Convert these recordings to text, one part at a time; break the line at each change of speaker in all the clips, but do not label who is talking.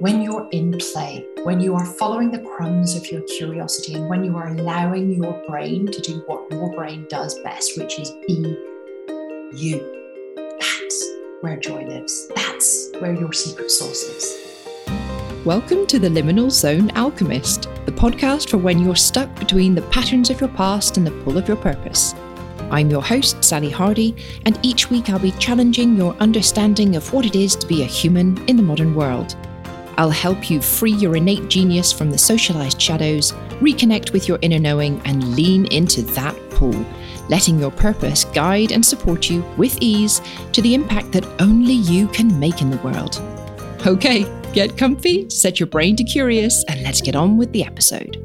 when you're in play, when you are following the crumbs of your curiosity, and when you are allowing your brain to do what your brain does best, which is be you. That's where joy lives. That's where your secret sauce is.
Welcome to the Liminal Zone Alchemist, the podcast for when you're stuck between the patterns of your past and the pull of your purpose. I'm your host, Sally Hardie, and each week I'll be challenging your understanding of what it is to be a human in the modern world. I'll help you free your innate genius from the socialized shadows, reconnect with your inner knowing, and lean into that pull, letting your purpose guide and support you with ease to the impact that only you can make in the world. Okay, get comfy, set your brain to curious, and let's get on with the episode.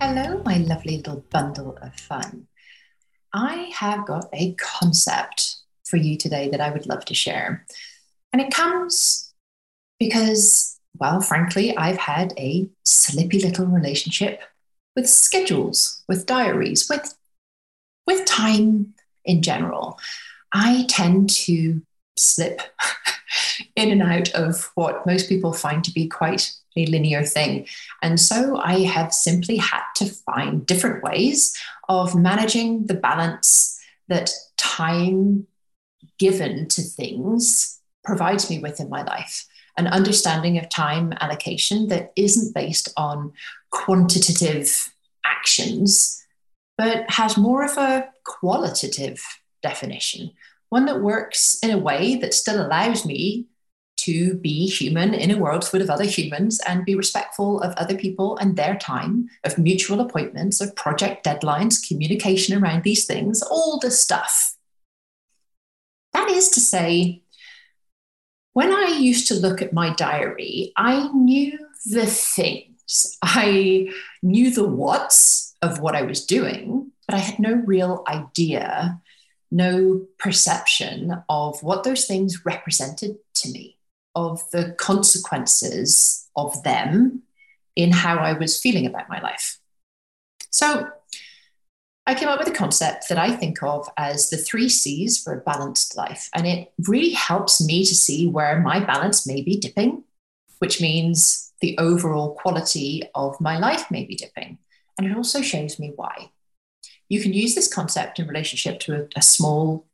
Hello, my lovely little bundle of fun. I have got a concept for you today that I would love to share. And it comes because, well, frankly, I've had a slippy little relationship with schedules, with diaries, with, with time in general. I tend to slip in and out of what most people find to be quite a linear thing. And so I have simply had to find different ways of managing the balance that time given to things provides me with in my life an understanding of time allocation that isn't based on quantitative actions, but has more of a qualitative definition, one that works in a way that still allows me to be human in a world full of other humans and be respectful of other people and their time, of mutual appointments, of project deadlines, communication around these things, all the stuff. That is to say, when I used to look at my diary, I knew the things. I knew the what's of what I was doing, but I had no real idea, no perception of what those things represented to me, of the consequences of them in how I was feeling about my life. So I came up with a concept that I think of as the three C's for a balanced life. And it really helps me to see where my balance may be dipping, which means the overall quality of my life may be dipping. And it also shows me why. You can use this concept in relationship to a, a small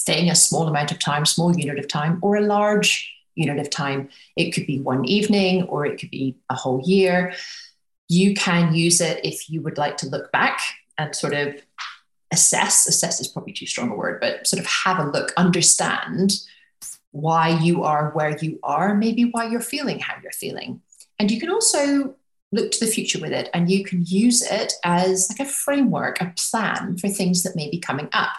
thing, a small amount of time, small unit of time, or a large unit of time. It could be one evening or it could be a whole year. You can use it if you would like to look back and sort of assess assess is probably too strong a word but sort of have a look understand why you are where you are maybe why you're feeling how you're feeling. And you can also look to the future with it and you can use it as like a framework a plan for things that may be coming up.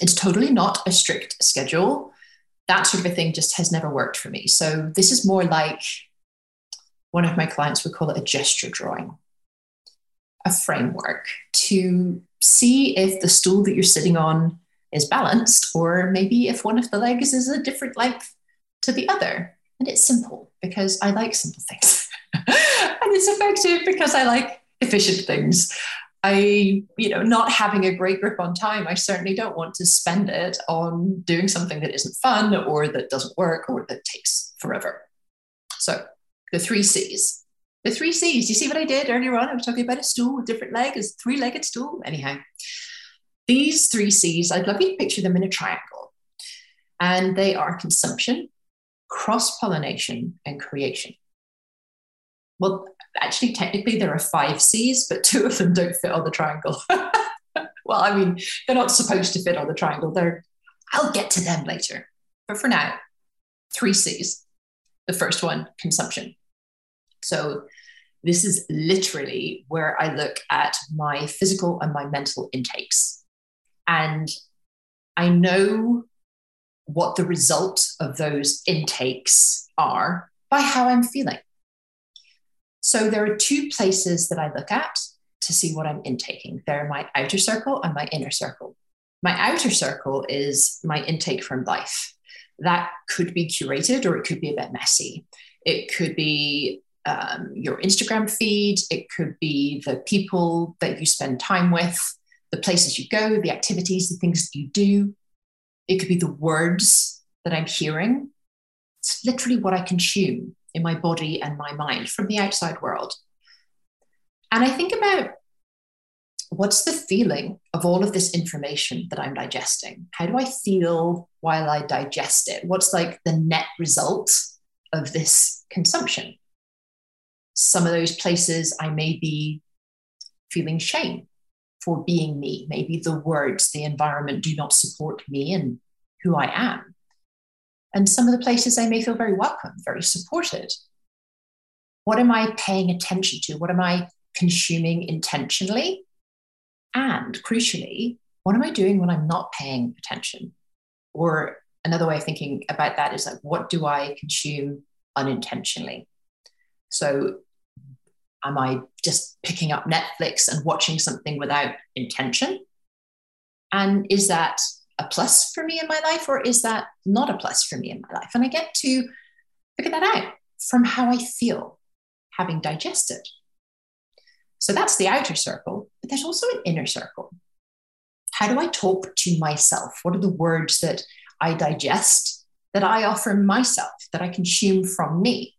It's totally not a strict schedule. That sort of a thing just has never worked for me. So this is more like one of my clients would call it a gesture drawing a framework to see if the stool that you're sitting on is balanced, or maybe if one of the legs is a different length to the other. And it's simple because I like simple things. and it's effective because I like efficient things. I, you know, not having a great grip on time, I certainly don't want to spend it on doing something that isn't fun or that doesn't work or that takes forever. So the three C's the three C's. You see what I did earlier on? I was talking about a stool with different legs, three legged stool. Anyhow, these three C's, I'd love you to picture them in a triangle. And they are consumption, cross pollination, and creation. Well, actually, technically, there are five C's, but two of them don't fit on the triangle. well, I mean, they're not supposed to fit on the triangle. They're, I'll get to them later. But for now, three C's. The first one, consumption. So this is literally where I look at my physical and my mental intakes. And I know what the result of those intakes are by how I'm feeling. So there are two places that I look at to see what I'm intaking. They're my outer circle and my inner circle. My outer circle is my intake from life. That could be curated or it could be a bit messy. It could be um, your Instagram feed, it could be the people that you spend time with, the places you go, the activities, the things that you do. It could be the words that I'm hearing. It's literally what I consume in my body and my mind from the outside world. And I think about what's the feeling of all of this information that I'm digesting? How do I feel while I digest it? What's like the net result of this consumption? Some of those places I may be feeling shame for being me. Maybe the words, the environment do not support me and who I am. And some of the places I may feel very welcome, very supported. What am I paying attention to? What am I consuming intentionally? And crucially, what am I doing when I'm not paying attention? Or another way of thinking about that is like, what do I consume unintentionally? So, am I just picking up Netflix and watching something without intention? And is that a plus for me in my life, or is that not a plus for me in my life? And I get to figure that out from how I feel having digested. So that's the outer circle, but there's also an inner circle. How do I talk to myself? What are the words that I digest, that I offer myself, that I consume from me?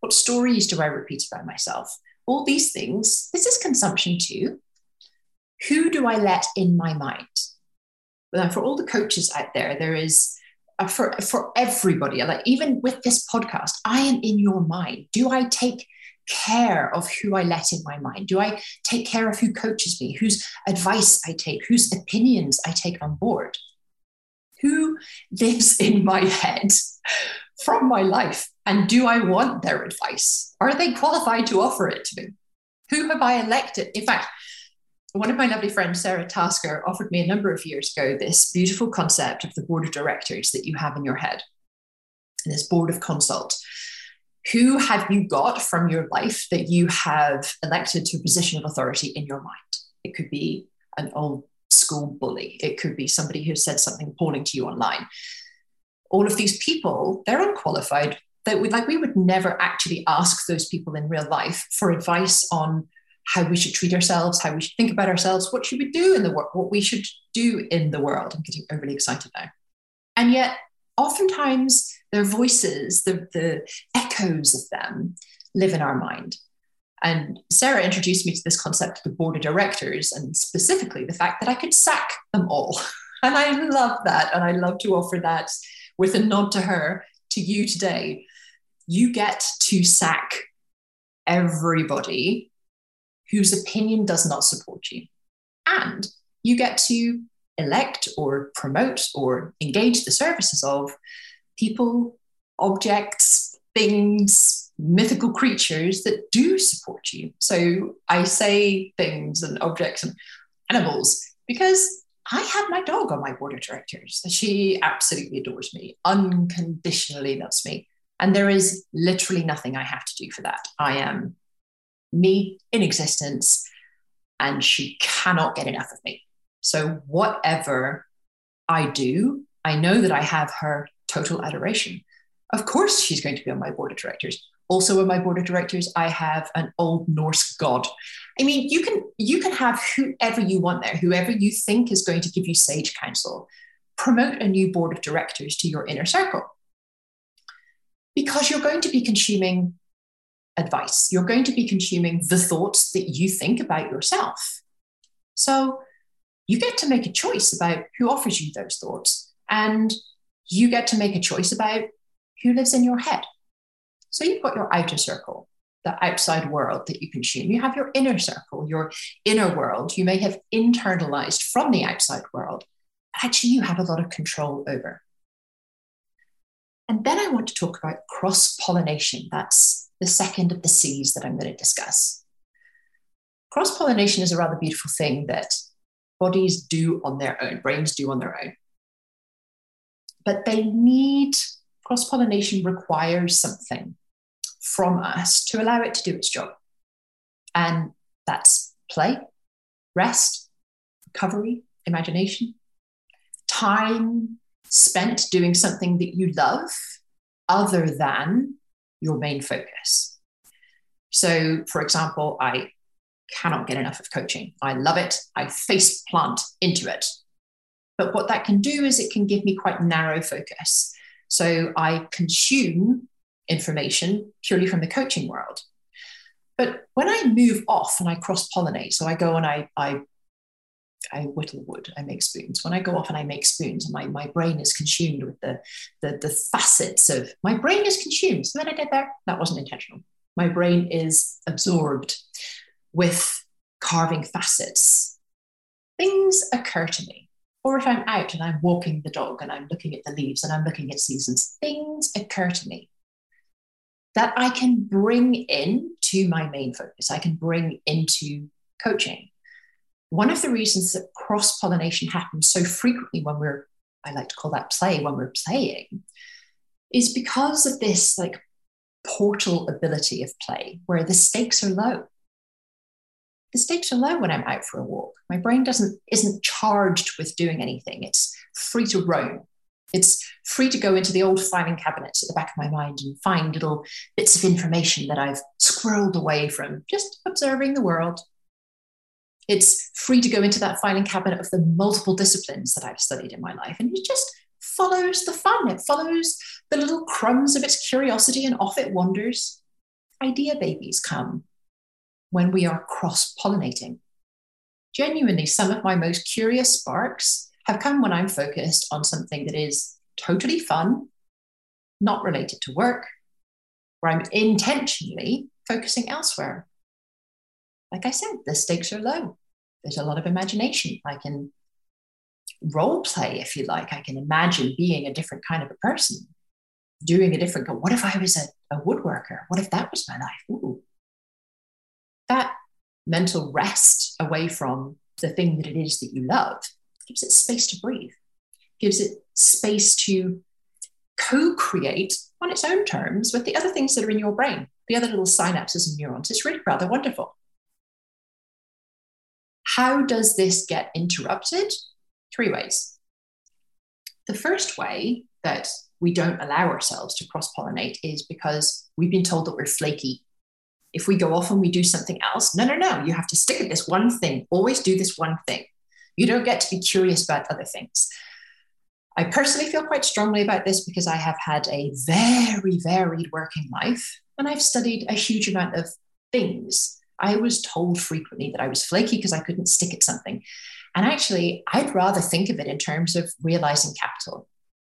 What stories do I repeat about myself? All these things, this is consumption too. Who do I let in my mind? Well, for all the coaches out there, there is uh, for for everybody. Like even with this podcast, I am in your mind. Do I take care of who I let in my mind? Do I take care of who coaches me, whose advice I take, whose opinions I take on board? Who lives in my head from my life? And do I want their advice? Are they qualified to offer it to me? Who have I elected? In fact, one of my lovely friends, Sarah Tasker, offered me a number of years ago this beautiful concept of the board of directors that you have in your head, this board of consult who have you got from your life that you have elected to a position of authority in your mind? It could be an old school bully, it could be somebody who said something appalling to you online. All of these people, they're unqualified. That we like we would never actually ask those people in real life for advice on how we should treat ourselves, how we should think about ourselves, what should we do in the world, what we should do in the world. I'm getting overly excited now. And yet, oftentimes, their voices, the, the echoes of them live in our mind. And Sarah introduced me to this concept of the board of directors and specifically the fact that I could sack them all. And I love that. And I love to offer that with a nod to her, to you today. You get to sack everybody whose opinion does not support you. And you get to elect or promote or engage the services of people, objects, things, mythical creatures that do support you. So I say things and objects and animals because I have my dog on my board of directors. She absolutely adores me, unconditionally loves me. And there is literally nothing I have to do for that. I am me in existence, and she cannot get enough of me. So, whatever I do, I know that I have her total adoration. Of course, she's going to be on my board of directors. Also, on my board of directors, I have an old Norse god. I mean, you can you can have whoever you want there, whoever you think is going to give you sage counsel. Promote a new board of directors to your inner circle because you're going to be consuming advice. You're going to be consuming the thoughts that you think about yourself. So you get to make a choice about who offers you those thoughts. And you get to make a choice about who lives in your head. So you've got your outer circle, the outside world that you consume. You have your inner circle, your inner world. You may have internalized from the outside world, actually you have a lot of control over. And then I want to talk about cross pollination. That's the second of the C's that I'm going to discuss. Cross pollination is a rather beautiful thing that bodies do on their own, brains do on their own but they need cross pollination requires something from us to allow it to do its job. And that's play, rest, recovery, imagination, time spent doing something that you love other than your main focus. So, for example, I cannot get enough of coaching. I love it. I face plant into it. But what that can do is it can give me quite narrow focus. So I consume information purely from the coaching world. But when I move off and I cross pollinate, so I go and I, I, I whittle wood, I make spoons. When I go off and I make spoons, my, my brain is consumed with the, the, the facets of my brain is consumed. So I did there, that wasn't intentional. My brain is absorbed with carving facets. Things occur to me. Or if I'm out and I'm walking the dog and I'm looking at the leaves and I'm looking at seasons, things occur to me that I can bring in to my main focus. I can bring into coaching. One of the reasons that cross pollination happens so frequently when we're, I like to call that play, when we're playing, is because of this like portal ability of play where the stakes are low. The stakes are low when I'm out for a walk. My brain doesn't isn't charged with doing anything. It's free to roam. It's free to go into the old filing cabinets at the back of my mind and find little bits of information that I've squirreled away from just observing the world. It's free to go into that filing cabinet of the multiple disciplines that I've studied in my life. And it just follows the fun. It follows the little crumbs of its curiosity and off it wanders. Idea babies come when we are cross pollinating. Genuinely, some of my most curious sparks have come when I'm focused on something that is totally fun, not related to work, where I'm intentionally focusing elsewhere. Like I said, the stakes are low. There's a lot of imagination. I can role play, if you like. I can imagine being a different kind of a person, doing a different. What if I was a, a woodworker? What if that was my life? Ooh. That mental rest away from the thing that it is that you love gives it space to breathe, gives it space to co create on its own terms with the other things that are in your brain, the other little synapses and neurons. It's really rather wonderful. How does this get interrupted? Three ways. The first way that we don't allow ourselves to cross pollinate is because we've been told that we're flaky. If we go off and we do something else, no, no, no, you have to stick at this one thing, always do this one thing. You don't get to be curious about other things. I personally feel quite strongly about this because I have had a very varied working life and I've studied a huge amount of things. I was told frequently that I was flaky because I couldn't stick at something. And actually, I'd rather think of it in terms of realizing capital.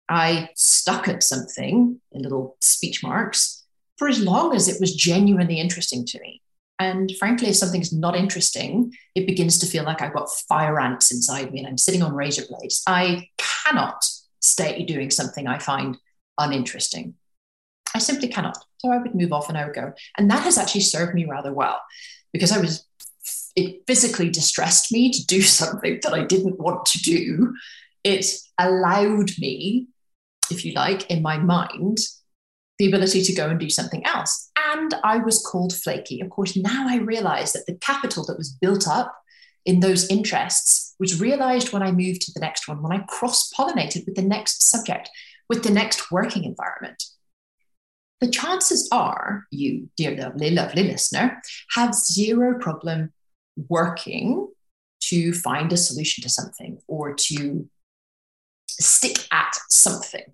I stuck at something in little speech marks for as long as it was genuinely interesting to me. And frankly, if something's not interesting, it begins to feel like I've got fire ants inside me and I'm sitting on razor blades. I cannot stay doing something I find uninteresting. I simply cannot. So I would move off and I would go. And that has actually served me rather well because I was, it physically distressed me to do something that I didn't want to do. It allowed me, if you like, in my mind, the ability to go and do something else. And I was called flaky. Of course, now I realize that the capital that was built up in those interests was realized when I moved to the next one, when I cross pollinated with the next subject, with the next working environment. The chances are you, dear lovely, lovely listener, have zero problem working to find a solution to something or to stick at something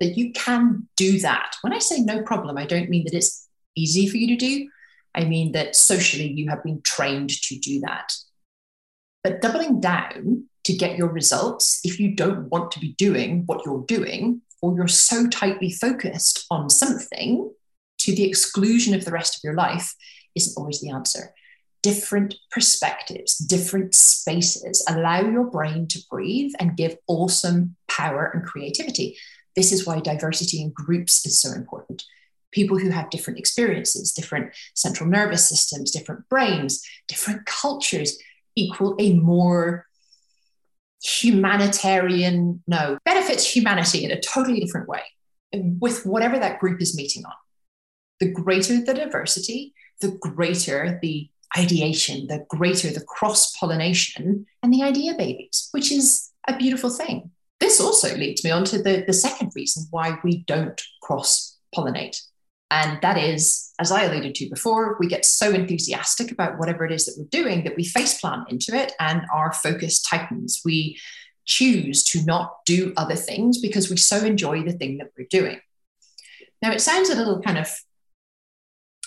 that you can do that. When I say no problem, I don't mean that it's easy for you to do. I mean that socially you have been trained to do that. But doubling down to get your results, if you don't want to be doing what you're doing, or you're so tightly focused on something to the exclusion of the rest of your life, isn't always the answer. Different perspectives, different spaces allow your brain to breathe and give awesome power and creativity. This is why diversity in groups is so important. People who have different experiences, different central nervous systems, different brains, different cultures equal a more humanitarian, no, benefits humanity in a totally different way with whatever that group is meeting on. The greater the diversity, the greater the ideation, the greater the cross pollination and the idea babies, which is a beautiful thing. This also leads me on to the, the second reason why we don't cross pollinate. And that is, as I alluded to before, we get so enthusiastic about whatever it is that we're doing that we faceplant into it and our focus tightens. We choose to not do other things because we so enjoy the thing that we're doing. Now, it sounds a little kind of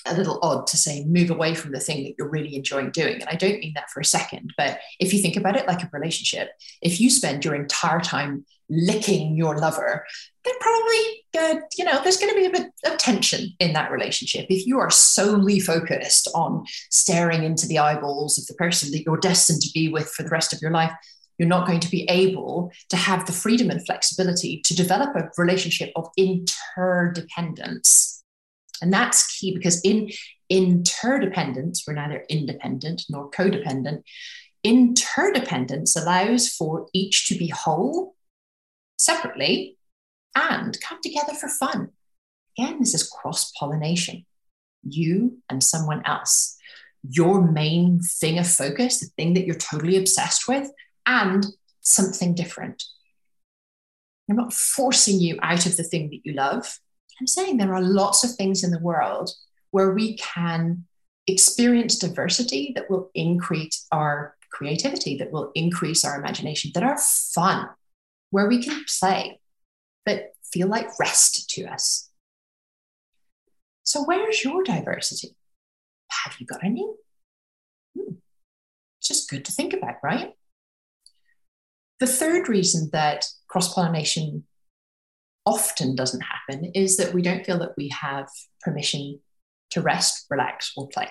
a little odd to say move away from the thing that you're really enjoying doing. And I don't mean that for a second, but if you think about it like a relationship, if you spend your entire time licking your lover, then probably, uh, you know, there's going to be a bit of tension in that relationship. If you are solely focused on staring into the eyeballs of the person that you're destined to be with for the rest of your life, you're not going to be able to have the freedom and flexibility to develop a relationship of interdependence and that's key because in interdependence, we're neither independent nor codependent. Interdependence allows for each to be whole separately and come together for fun. Again, this is cross pollination. You and someone else, your main thing of focus, the thing that you're totally obsessed with, and something different. I'm not forcing you out of the thing that you love. I'm saying there are lots of things in the world where we can experience diversity that will increase our creativity, that will increase our imagination, that are fun, where we can play, but feel like rest to us. So, where's your diversity? Have you got any? Hmm. It's just good to think about, right? The third reason that cross pollination often doesn't happen is that we don't feel that we have permission to rest, relax, or play.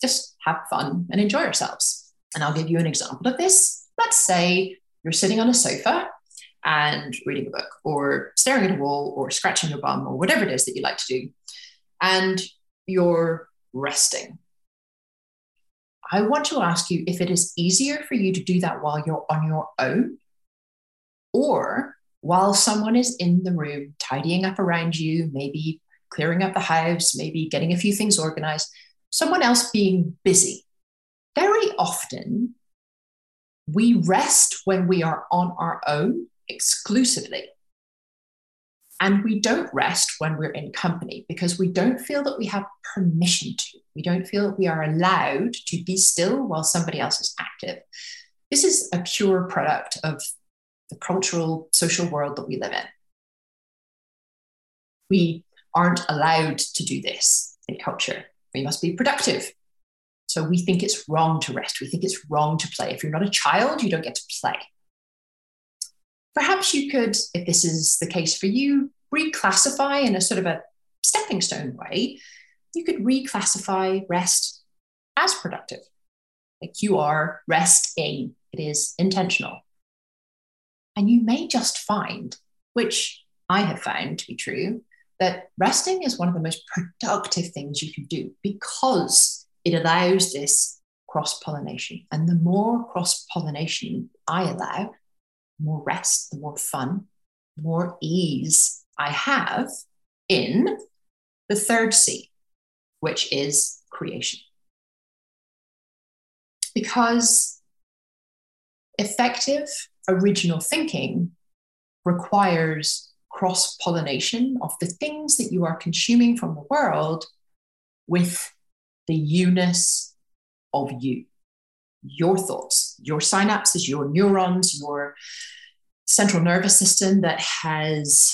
Just have fun and enjoy ourselves. And I'll give you an example of this. Let's say you're sitting on a sofa and reading a book, or staring at a wall, or scratching your bum, or whatever it is that you like to do, and you're resting. I want to ask you if it is easier for you to do that while you're on your own, or while someone is in the room tidying up around you, maybe clearing up the house, maybe getting a few things organized, someone else being busy. Very often, we rest when we are on our own exclusively. And we don't rest when we're in company because we don't feel that we have permission to. We don't feel that we are allowed to be still while somebody else is active. This is a pure product of the cultural, social world that we live in. We aren't allowed to do this in culture. We must be productive. So we think it's wrong to rest. We think it's wrong to play. If you're not a child, you don't get to play. Perhaps you could, if this is the case for you, reclassify in a sort of a stepping stone way. You could reclassify rest as productive. Like you are resting, it is intentional. And you may just find, which I have found to be true, that resting is one of the most productive things you can do because it allows this cross pollination. And the more cross pollination I allow, more rest, the more fun, the more ease I have in the third C, which is creation. Because effective original thinking requires cross pollination of the things that you are consuming from the world with the you-ness of you, your thoughts, your synapses, your neurons, your central nervous system that has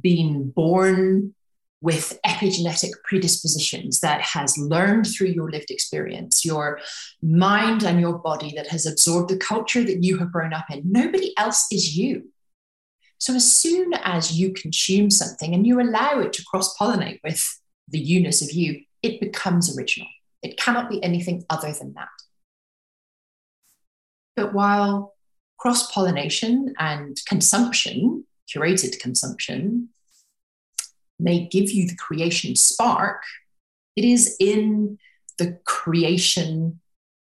been born with epigenetic predispositions that has learned through your lived experience, your mind and your body that has absorbed the culture that you have grown up in. Nobody else is you. So, as soon as you consume something and you allow it to cross pollinate with the you-ness of you, it becomes original. It cannot be anything other than that. But while cross pollination and consumption, curated consumption, may give you the creation spark, it is in the creation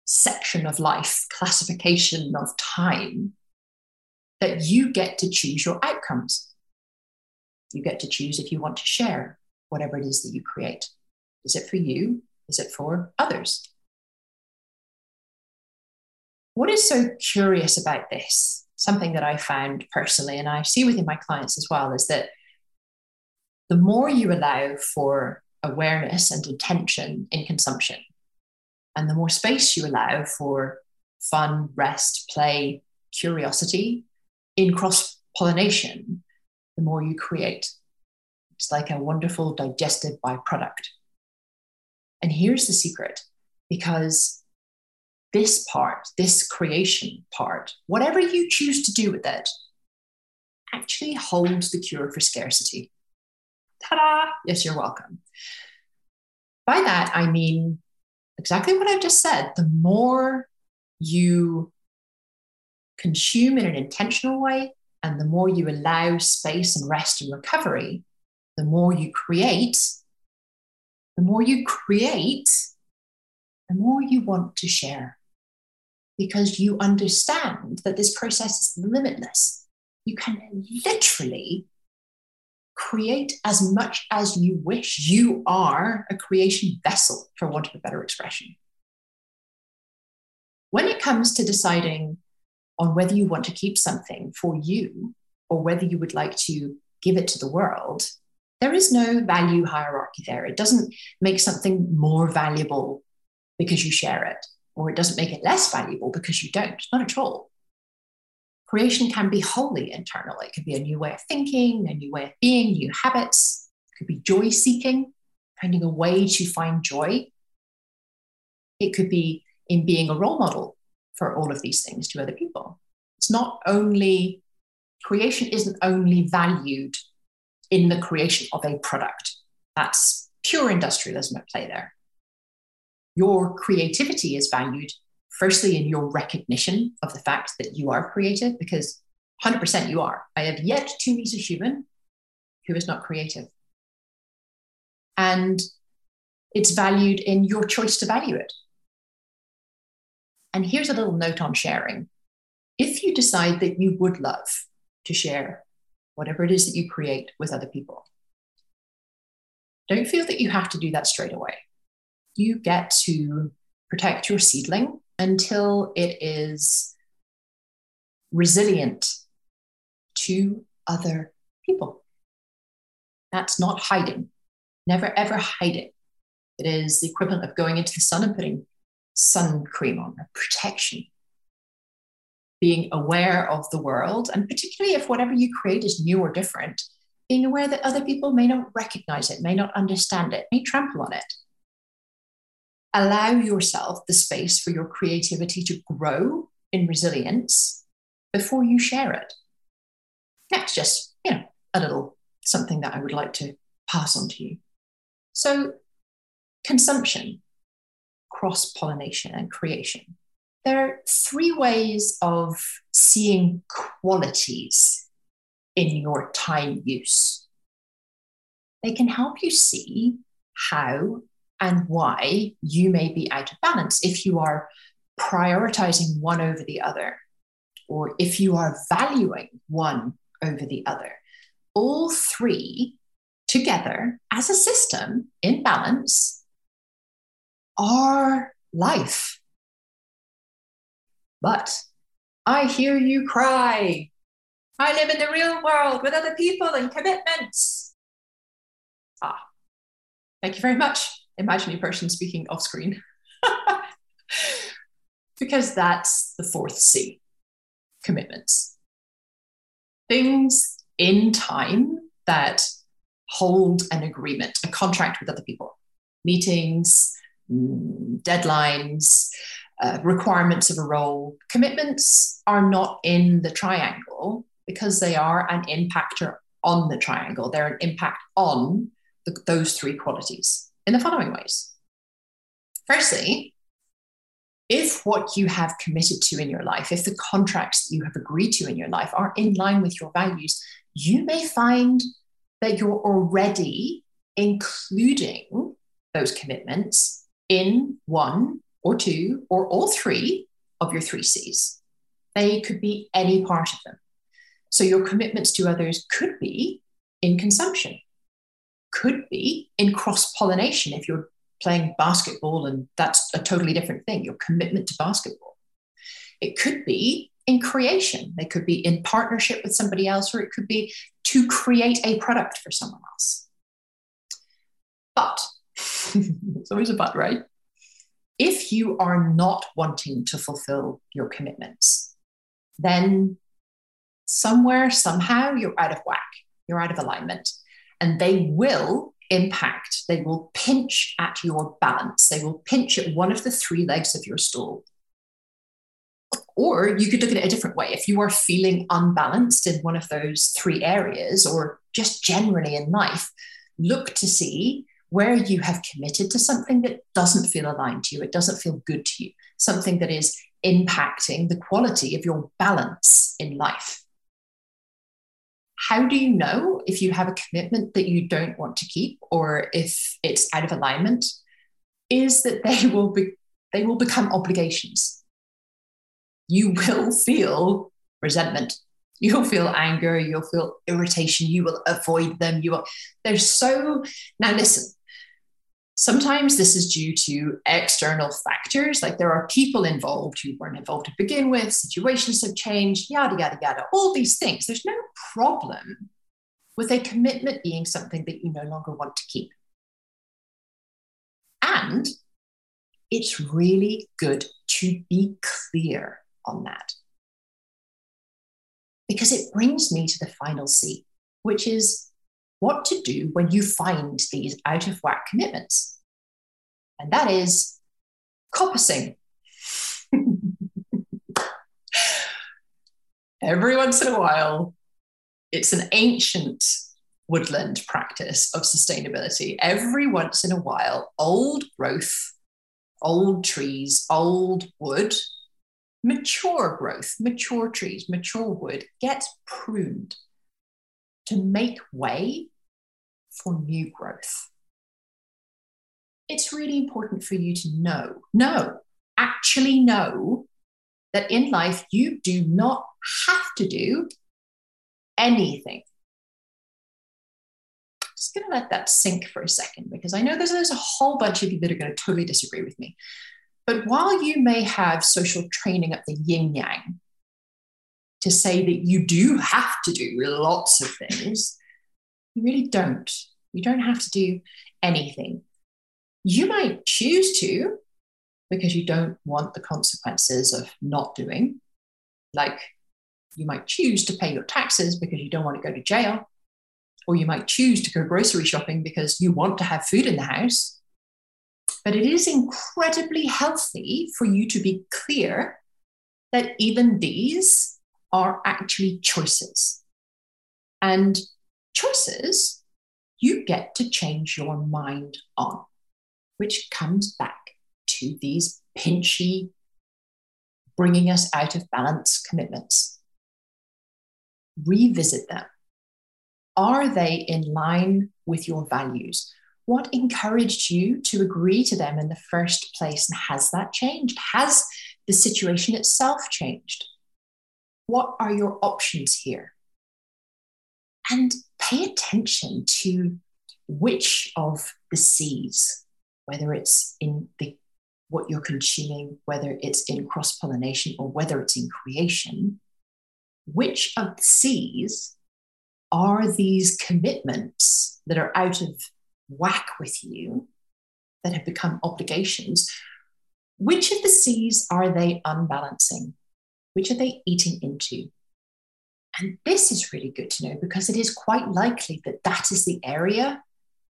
section of life, classification of time, that you get to choose your outcomes. You get to choose if you want to share whatever it is that you create. Is it for you? Is it for others? What is so curious about this, something that I found personally, and I see within my clients as well, is that the more you allow for awareness and intention in consumption, and the more space you allow for fun, rest, play, curiosity in cross pollination, the more you create. It's like a wonderful digested byproduct. And here's the secret because this part, this creation part, whatever you choose to do with it, actually holds the cure for scarcity. Ta da! Yes, you're welcome. By that, I mean exactly what I've just said. The more you consume in an intentional way, and the more you allow space and rest and recovery, the more you create, the more you create, the more you want to share. Because you understand that this process is limitless. You can literally create as much as you wish. You are a creation vessel, for want of a better expression. When it comes to deciding on whether you want to keep something for you or whether you would like to give it to the world, there is no value hierarchy there. It doesn't make something more valuable because you share it, or it doesn't make it less valuable because you don't. Not at all. Creation can be wholly internal. It could be a new way of thinking, a new way of being, new habits. It could be joy seeking, finding a way to find joy. It could be in being a role model for all of these things to other people. It's not only, creation isn't only valued in the creation of a product. That's pure industrialism at play there. Your creativity is valued firstly in your recognition of the fact that you are creative, because 100% you are. I have yet to meet a human who is not creative. And it's valued in your choice to value it. And here's a little note on sharing. If you decide that you would love to share whatever it is that you create with other people, don't feel that you have to do that straight away. You get to protect your seedling until it is resilient to other people. That's not hiding. Never ever hide it. It is the equivalent of going into the sun and putting sun cream on, a protection. Being aware of the world, and particularly if whatever you create is new or different, being aware that other people may not recognize it, may not understand it, may trample on it. Allow yourself the space for your creativity to grow in resilience before you share it. That's just, you know, a little something that I would like to pass on to you. So, consumption cross pollination and creation. There are three ways of seeing qualities in your time use. They can help you see how and why you may be out of balance if you are prioritizing one over the other, or if you are valuing one over the other. All three together as a system in balance are life. But I hear you cry. I live in the real world with other people and commitments. Ah, thank you very much, imaginary person speaking off screen. because that's the fourth C commitments. Things in time that hold an agreement, a contract with other people, meetings, deadlines, uh, requirements of a role. Commitments are not in the triangle because they are an impactor on the triangle. They're an impact on the, those three qualities in the following ways. Firstly, if what you have committed to in your life, if the contracts that you have agreed to in your life are in line with your values, you may find that you're already including those commitments in one or two or all three of your three C's. They could be any part of them. So your commitments to others could be in consumption, could be in cross pollination if you're playing basketball and that's a totally different thing, your commitment to basketball. It could be in creation, they could be in partnership with somebody else, or it could be to create a product for someone else. But it's always a but, right? If you are not wanting to fulfill your commitments, then somewhere, somehow, you're out of whack, you're out of alignment. And they will impact, they will pinch at your balance, they will pinch at one of the three legs of your stool. Or you could look at it a different way. If you are feeling unbalanced in one of those three areas, or just generally in life, look to see where you have committed to something that doesn't feel aligned to you, it doesn't feel good to you, something that is impacting the quality of your balance in life. How do you know if you have a commitment that you don't want to keep or if it's out of alignment? Is that they will be they will become obligations. You will feel resentment you'll feel anger you'll feel irritation you will avoid them you will they're so now listen Sometimes this is due to external factors, like there are people involved who weren't involved to begin with, situations have changed, yada, yada, yada, all these things. There's no problem with a commitment being something that you no longer want to keep. And it's really good to be clear on that. Because it brings me to the final C, which is what to do when you find these out of whack commitments. And that is coppicing. Every once in a while, it's an ancient woodland practice of sustainability. Every once in a while, old growth, old trees, old wood, mature growth, mature trees, mature wood gets pruned to make way for new growth. It's really important for you to know, know, actually know that in life you do not have to do anything. Just going to let that sink for a second because I know there's, there's a whole bunch of you that are going to totally disagree with me. But while you may have social training at the yin yang to say that you do have to do lots of things, you really don't. You don't have to do anything. You might choose to because you don't want the consequences of not doing. Like you might choose to pay your taxes because you don't want to go to jail. Or you might choose to go grocery shopping because you want to have food in the house. But it is incredibly healthy for you to be clear that even these are actually choices. And choices you get to change your mind on, which comes back to these pinchy, bringing us out of balance commitments. Revisit them. Are they in line with your values? What encouraged you to agree to them in the first place? And has that changed? Has the situation itself changed? What are your options here? And pay attention to which of the C's, whether it's in the what you're consuming, whether it's in cross pollination or whether it's in creation, which of the C's are these commitments that are out of whack with you, that have become obligations? Which of the C's are they unbalancing? Which are they eating into? And this is really good to know because it is quite likely that that is the area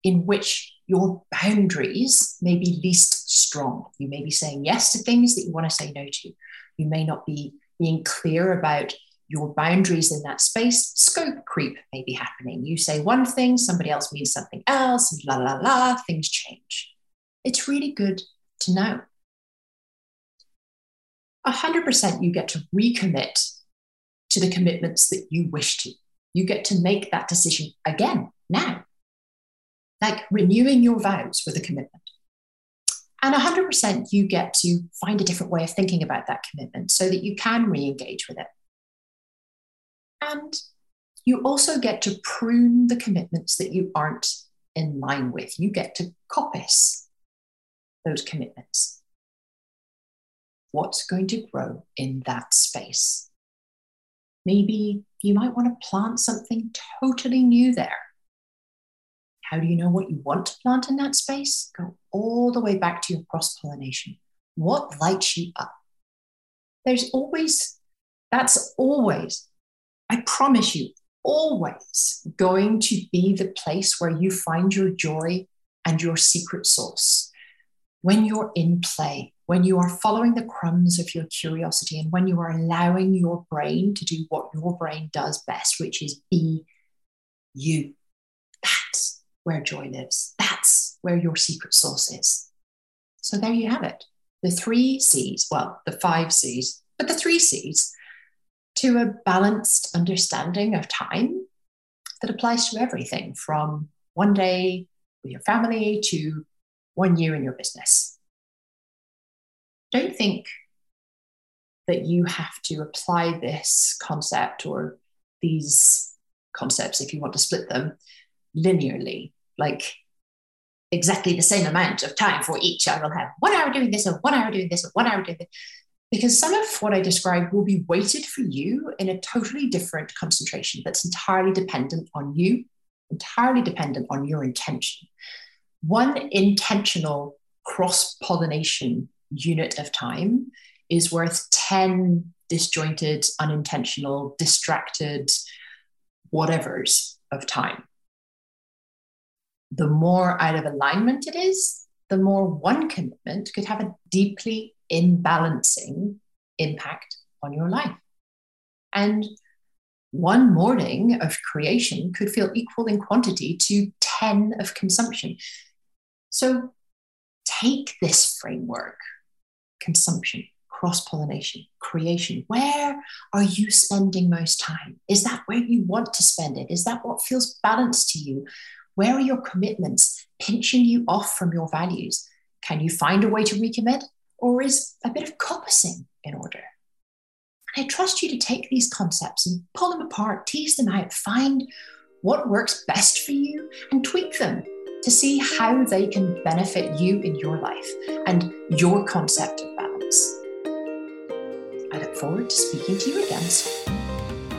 in which your boundaries may be least strong. You may be saying yes to things that you want to say no to. You may not be being clear about your boundaries in that space. Scope creep may be happening. You say one thing, somebody else means something else, and la la la, things change. It's really good to know. 100% you get to recommit to the commitments that you wish to. You get to make that decision again now, like renewing your vows with a commitment. And 100% you get to find a different way of thinking about that commitment so that you can re engage with it. And you also get to prune the commitments that you aren't in line with. You get to coppice those commitments. What's going to grow in that space? Maybe you might want to plant something totally new there. How do you know what you want to plant in that space? Go all the way back to your cross pollination. What lights you up? There's always, that's always, I promise you, always going to be the place where you find your joy and your secret sauce. When you're in play, when you are following the crumbs of your curiosity, and when you are allowing your brain to do what your brain does best, which is be you. That's where joy lives. That's where your secret sauce is. So there you have it. The three C's, well, the five C's, but the three C's to a balanced understanding of time that applies to everything from one day with your family to one year in your business. Don't think that you have to apply this concept or these concepts, if you want to split them, linearly, like exactly the same amount of time for each. I will have one hour doing this, or one hour doing this, or one hour doing this. Because some of what I describe will be weighted for you in a totally different concentration that's entirely dependent on you, entirely dependent on your intention. One intentional cross pollination unit of time is worth 10 disjointed, unintentional, distracted whatevers of time. The more out of alignment it is, the more one commitment could have a deeply imbalancing impact on your life. And one morning of creation could feel equal in quantity to 10 of consumption. So take this framework consumption, cross pollination, creation. Where are you spending most time? Is that where you want to spend it? Is that what feels balanced to you? Where are your commitments pinching you off from your values? Can you find a way to recommit? Or is a bit of coppicing in order? And I trust you to take these concepts and pull them apart, tease them out, find what works best for you, and tweak them to see how they can benefit you in your life and your concept of balance. I look forward to speaking to you again soon.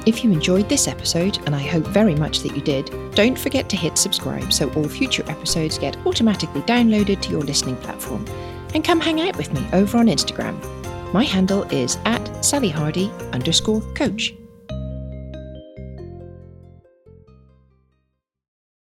If you enjoyed this episode, and I hope very much that you did, don't forget to hit subscribe so all future episodes get automatically downloaded to your listening platform. And come hang out with me over on Instagram. My handle is at Sally Hardie underscore coach.